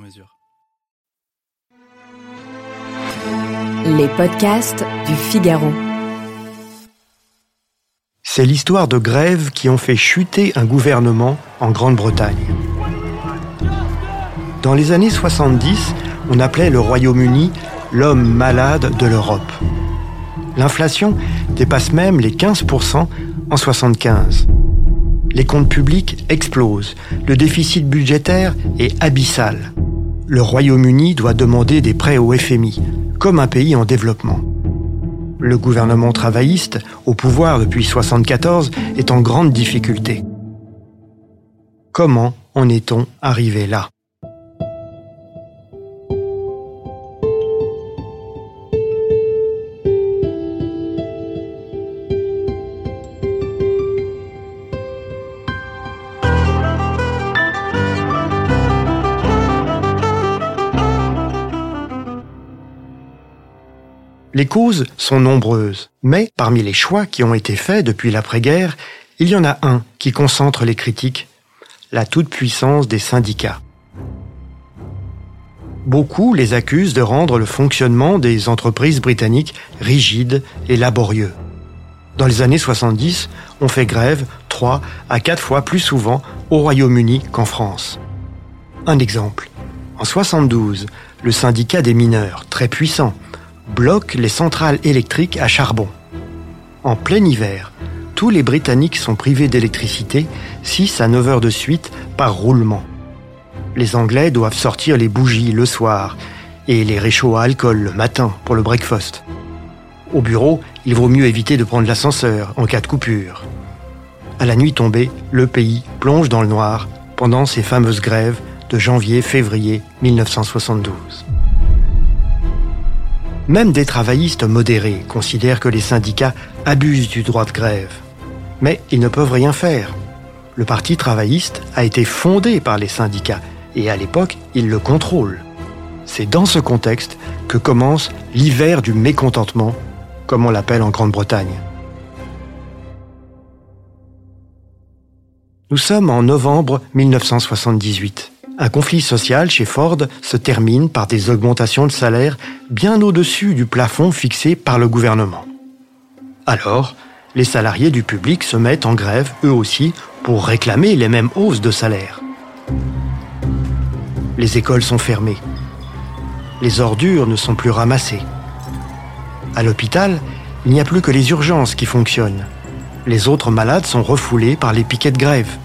mesure. Les podcasts du Figaro. C'est l'histoire de grèves qui ont fait chuter un gouvernement en Grande-Bretagne. Dans les années 70, on appelait le Royaume-Uni l'homme malade de l'Europe. L'inflation dépasse même les 15% en 75. Les comptes publics explosent, le déficit budgétaire est abyssal. Le Royaume-Uni doit demander des prêts au FMI, comme un pays en développement. Le gouvernement travailliste, au pouvoir depuis 1974, est en grande difficulté. Comment en est-on arrivé là? Les causes sont nombreuses, mais parmi les choix qui ont été faits depuis l'après-guerre, il y en a un qui concentre les critiques, la toute-puissance des syndicats. Beaucoup les accusent de rendre le fonctionnement des entreprises britanniques rigide et laborieux. Dans les années 70, on fait grève trois à quatre fois plus souvent au Royaume-Uni qu'en France. Un exemple. En 72, le syndicat des mineurs, très puissant, bloque les centrales électriques à charbon. En plein hiver, tous les Britanniques sont privés d'électricité 6 à 9 heures de suite par roulement. Les Anglais doivent sortir les bougies le soir et les réchauds à alcool le matin pour le breakfast. Au bureau, il vaut mieux éviter de prendre l'ascenseur en cas de coupure. À la nuit tombée, le pays plonge dans le noir pendant ces fameuses grèves de janvier-février 1972. Même des travaillistes modérés considèrent que les syndicats abusent du droit de grève. Mais ils ne peuvent rien faire. Le Parti travailliste a été fondé par les syndicats et à l'époque, ils le contrôlent. C'est dans ce contexte que commence l'hiver du mécontentement, comme on l'appelle en Grande-Bretagne. Nous sommes en novembre 1978. Un conflit social chez Ford se termine par des augmentations de salaire bien au-dessus du plafond fixé par le gouvernement. Alors, les salariés du public se mettent en grève eux aussi pour réclamer les mêmes hausses de salaire. Les écoles sont fermées. Les ordures ne sont plus ramassées. À l'hôpital, il n'y a plus que les urgences qui fonctionnent. Les autres malades sont refoulés par les piquets de grève.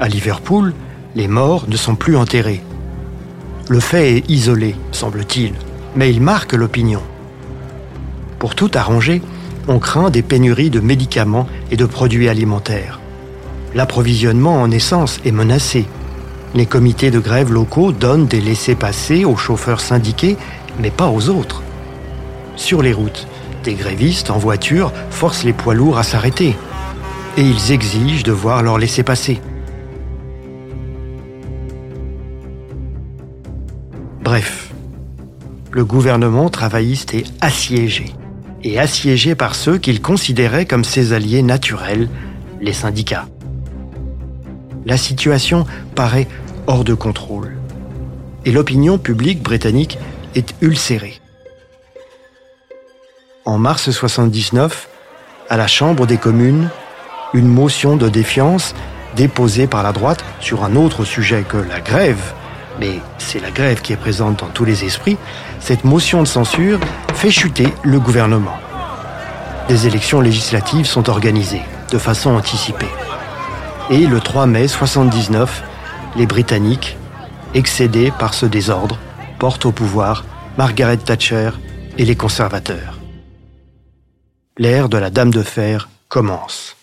À Liverpool, les morts ne sont plus enterrés. Le fait est isolé, semble-t-il, mais il marque l'opinion. Pour tout arranger, on craint des pénuries de médicaments et de produits alimentaires. L'approvisionnement en essence est menacé. Les comités de grève locaux donnent des laissés-passer aux chauffeurs syndiqués, mais pas aux autres. Sur les routes, des grévistes en voiture forcent les poids lourds à s'arrêter. Et ils exigent de voir leur laissés-passer. Bref, le gouvernement travailliste est assiégé, et assiégé par ceux qu'il considérait comme ses alliés naturels, les syndicats. La situation paraît hors de contrôle, et l'opinion publique britannique est ulcérée. En mars 79, à la Chambre des communes, une motion de défiance déposée par la droite sur un autre sujet que la grève mais c'est la grève qui est présente dans tous les esprits, cette motion de censure fait chuter le gouvernement. Des élections législatives sont organisées de façon anticipée. Et le 3 mai 79, les Britanniques, excédés par ce désordre, portent au pouvoir Margaret Thatcher et les conservateurs. L'ère de la Dame de Fer commence.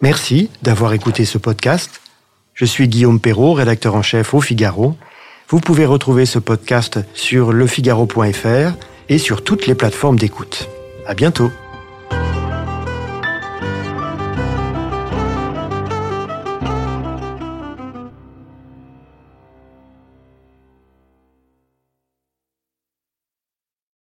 Merci d'avoir écouté ce podcast. Je suis Guillaume Perrault, rédacteur en chef au Figaro. Vous pouvez retrouver ce podcast sur lefigaro.fr et sur toutes les plateformes d'écoute. À bientôt.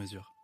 mesure.